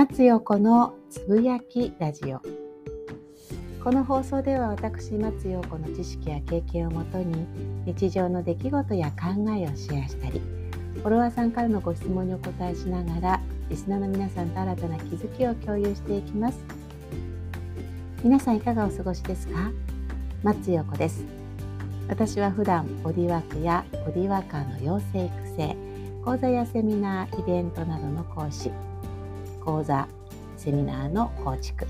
松陽子のつぶやきラジオ。この放送では私松陽子の知識や経験をもとに日常の出来事や考えをシェアしたりフォロワーさんからのご質問にお答えしながらリスナーの皆さんと新たな気づきを共有していきます。皆さんいかがお過ごしですか？松陽子です。私は普段ボディワークやボディワーカーの養成育成講座やセミナーイベントなどの講師。講座セミナーの構築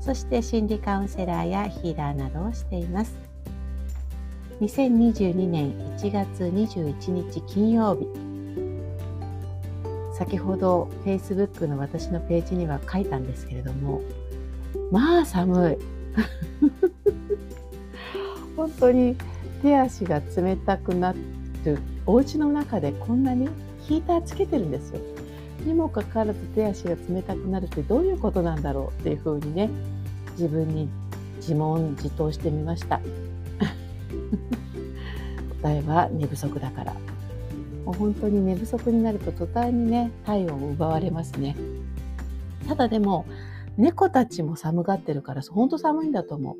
そして心理カウンセラーやヒーラーなどをしています。2022年1月21日金曜日先ほど Facebook の私のページには書いたんですけれどもまあ寒い。本当に手足が冷たくなるお家の中でこんなにヒーターつけてるんですよ。にもかかわらず手足が冷たくなるってどういうことなんだろうっていうふうにね自分に自問自答してみました。答えは寝不足だから。もう本当に寝不足になると途端にね体温を奪われますね。ただでも猫たちも寒がってるから本当寒いんだと思う。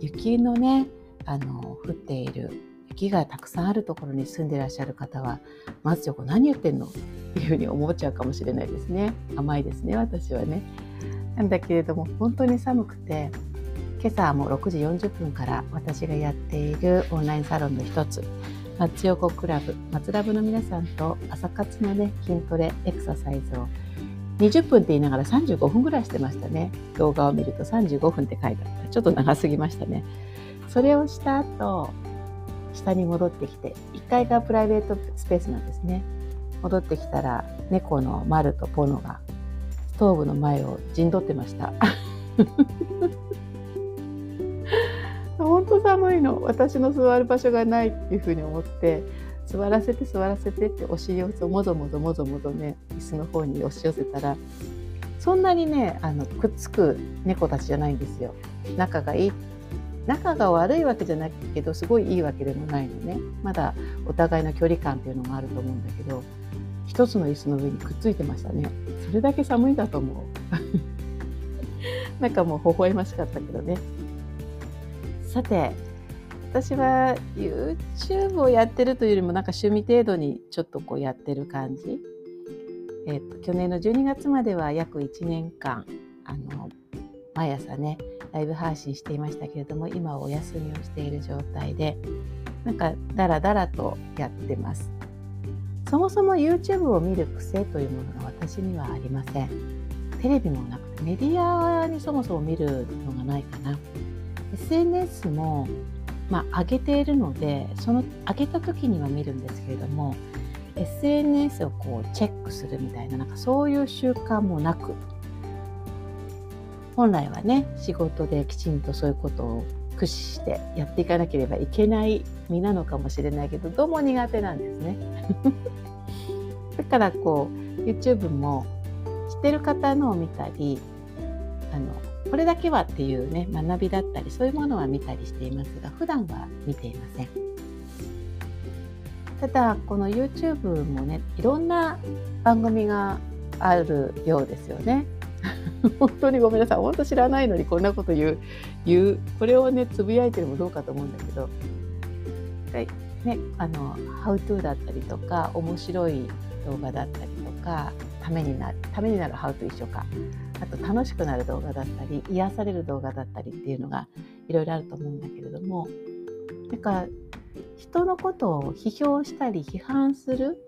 雪のねあの降っている雪がたくさんあるところに住んでいらっしゃる方はまずこ何言ってんのっていうふうに思っちゃうかもしれないですね。甘いですね私はね。なんだけれども本当に寒くて今朝も6時40分から私がやっているオンラインサロンの一つ松横クラブ松ラブの皆さんと朝活のね筋トレエクササイズを20分って言いながら35分ぐらいしてましたね。動画を見ると35分って書いてあった。ちょっと長すぎましたね。それをした後下に戻ってきて1階がプライベートスペースなんですね。戻ってきたら猫のマルとポノがストーブの前を陣取ってました。本当寒いの。私の座る場所がないっていうふうに思って座らせて座らせてってお尻をもぞもぞもぞもぞね椅子の方に押し寄せたらそんなにねあのくっつく猫たちじゃないんですよ。仲がいい。仲が悪いわけじゃないけどすごいいいわけでもないのね。まだお互いの距離感っていうのがあると思うんだけど一つの椅子の上にくっついてましたね。それだけ寒いだと思う。なんかもう微笑ましかったけどね。さて私は YouTube をやってるというよりもなんか趣味程度にちょっとこうやってる感じ。えっ、と去年の12月までは約1年間あの毎朝ねライブ配信していましたけれども今はお休みをしている状態でなんかダラダラとやってます。そもそも YouTube を見る癖というものが私にはありません。テレビもなくてメディアにそもそも見るのがないかな。SNS もまあ、上げているのでその上げた時には見るんですけれども SNS をこうチェックするみたいななんかそういう習慣もなく本来はね仕事できちんとそういうことを駆使してやっていかなければいけない身なのかもしれないけどどうも苦手なんですね。だからこう YouTube も知ってる方のを見たりあのこれだけはっていうね学びだったりそういうものは見たりしていますが普段は見ていません。ただこの YouTube もねいろんな番組があるようですよね。本当にごめんなさい。本当知らないのにこんなこと言う言うこれをねつぶやいてるもどうかと思うんだけど。ねあの「ハウトゥーだったりとか面白い動画だったりとかためになるためになるハウと一緒か。あと楽しくなる動画だったり癒される動画だったりっていうのがいろいろあると思うんだけれども。なんか人のことを批評したり批判する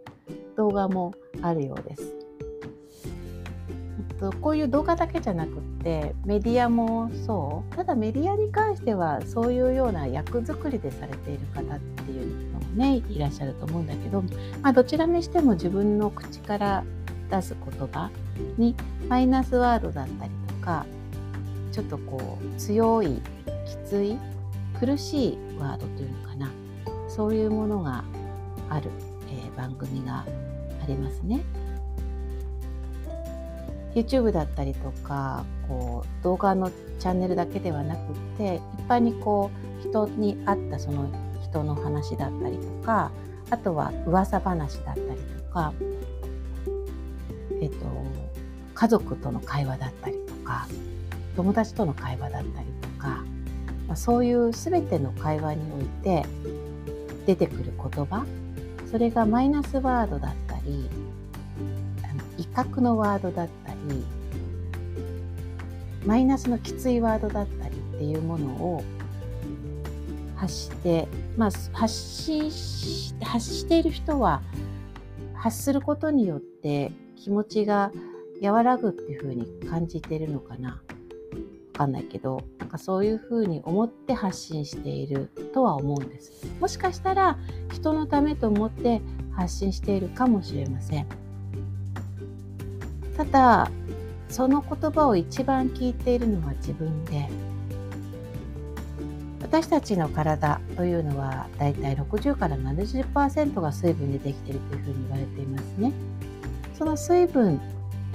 動画もあるようです。とこういう動画だけじゃなくってメディアもそうただメディアに関してはそういうような役作りでされている方っていうのもねいらっしゃると思うんだけど、まあ、どちらにしても自分の口から出す言葉にマイナスワードだったりとかちょっとこう強いきつい苦しいワードというのかなそういうものがある、えー、番組がありますね。YouTube だったりとかこう動画のチャンネルだけではなくて一般にこう人に合ったその人の話だったりとかあとは噂話だったりとか、えっと、家族との会話だったりとか友達との会話だったりとか、まあ、そういう全ての会話において出てくる言葉それがマイナスワードだったり威嚇のワードだったりマイナスのきついワードだったりっていうものを発して、まあ、発し発している人は発することによって気持ちが和らぐっていう風に感じてるのかな。わかんないけどなんかそういう風に思って発信しているとは思うんです。もしかしたら人のためと思って発信しているかもしれません。ただその言葉を一番聞いているのは自分で私たちの体というのはだいたい60から70%が水分でできているというふうに言われていますね。その水分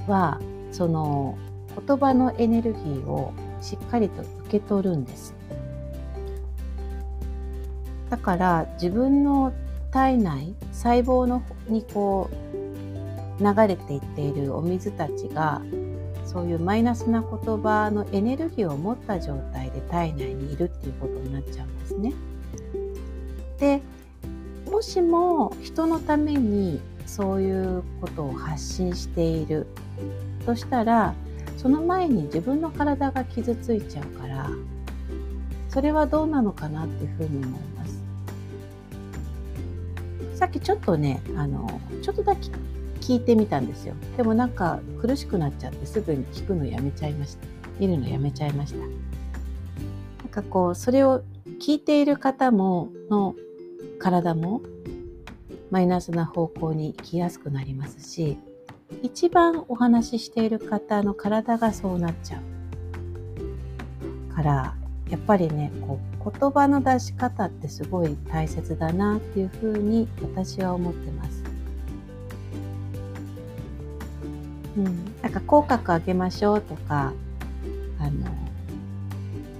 はその言葉のエネルギーをしっかりと受け取るんです。だから自分の体内細胞のにこう流れていっているお水たちがそういうマイナスな言葉のエネルギーを持った状態で体内にいるっていうことになっちゃうんですね。でもしも人のためにそういうことを発信しているとしたらその前に自分の体が傷ついちゃうからそれはどうなのかなっていうふうに思います。さっきちょっとねあのちょっとだけ聞いてみたんですよ。でもなんか苦しくなっちゃってすぐに聞くのやめちゃいました。見るのやめちゃいました。なんかこうそれを聞いている方もの体もマイナスな方向に行きやすくなりますし一番お話ししている方の体がそうなっちゃう。からやっぱりねこう言葉の出し方ってすごい大切だなっていうふうに私は思ってます。うん、なんか口角上げましょうとかあの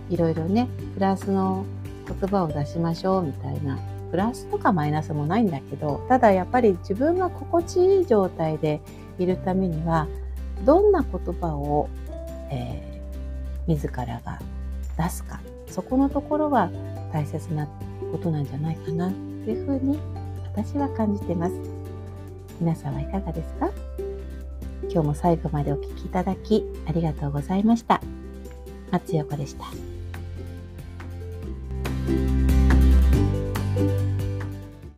いろいろねプラスの言葉を出しましょうみたいな。プラスとかマイナスもないんだけどただやっぱり自分が心地いい状態でいるためにはどんな言葉を、えー、自らが出すか。そこのところは大切なことなんじゃないかなっていうふうに私は感じてます。皆さんはいかがですか？今日も最後までお聴きいただきありがとうございました。松横でした。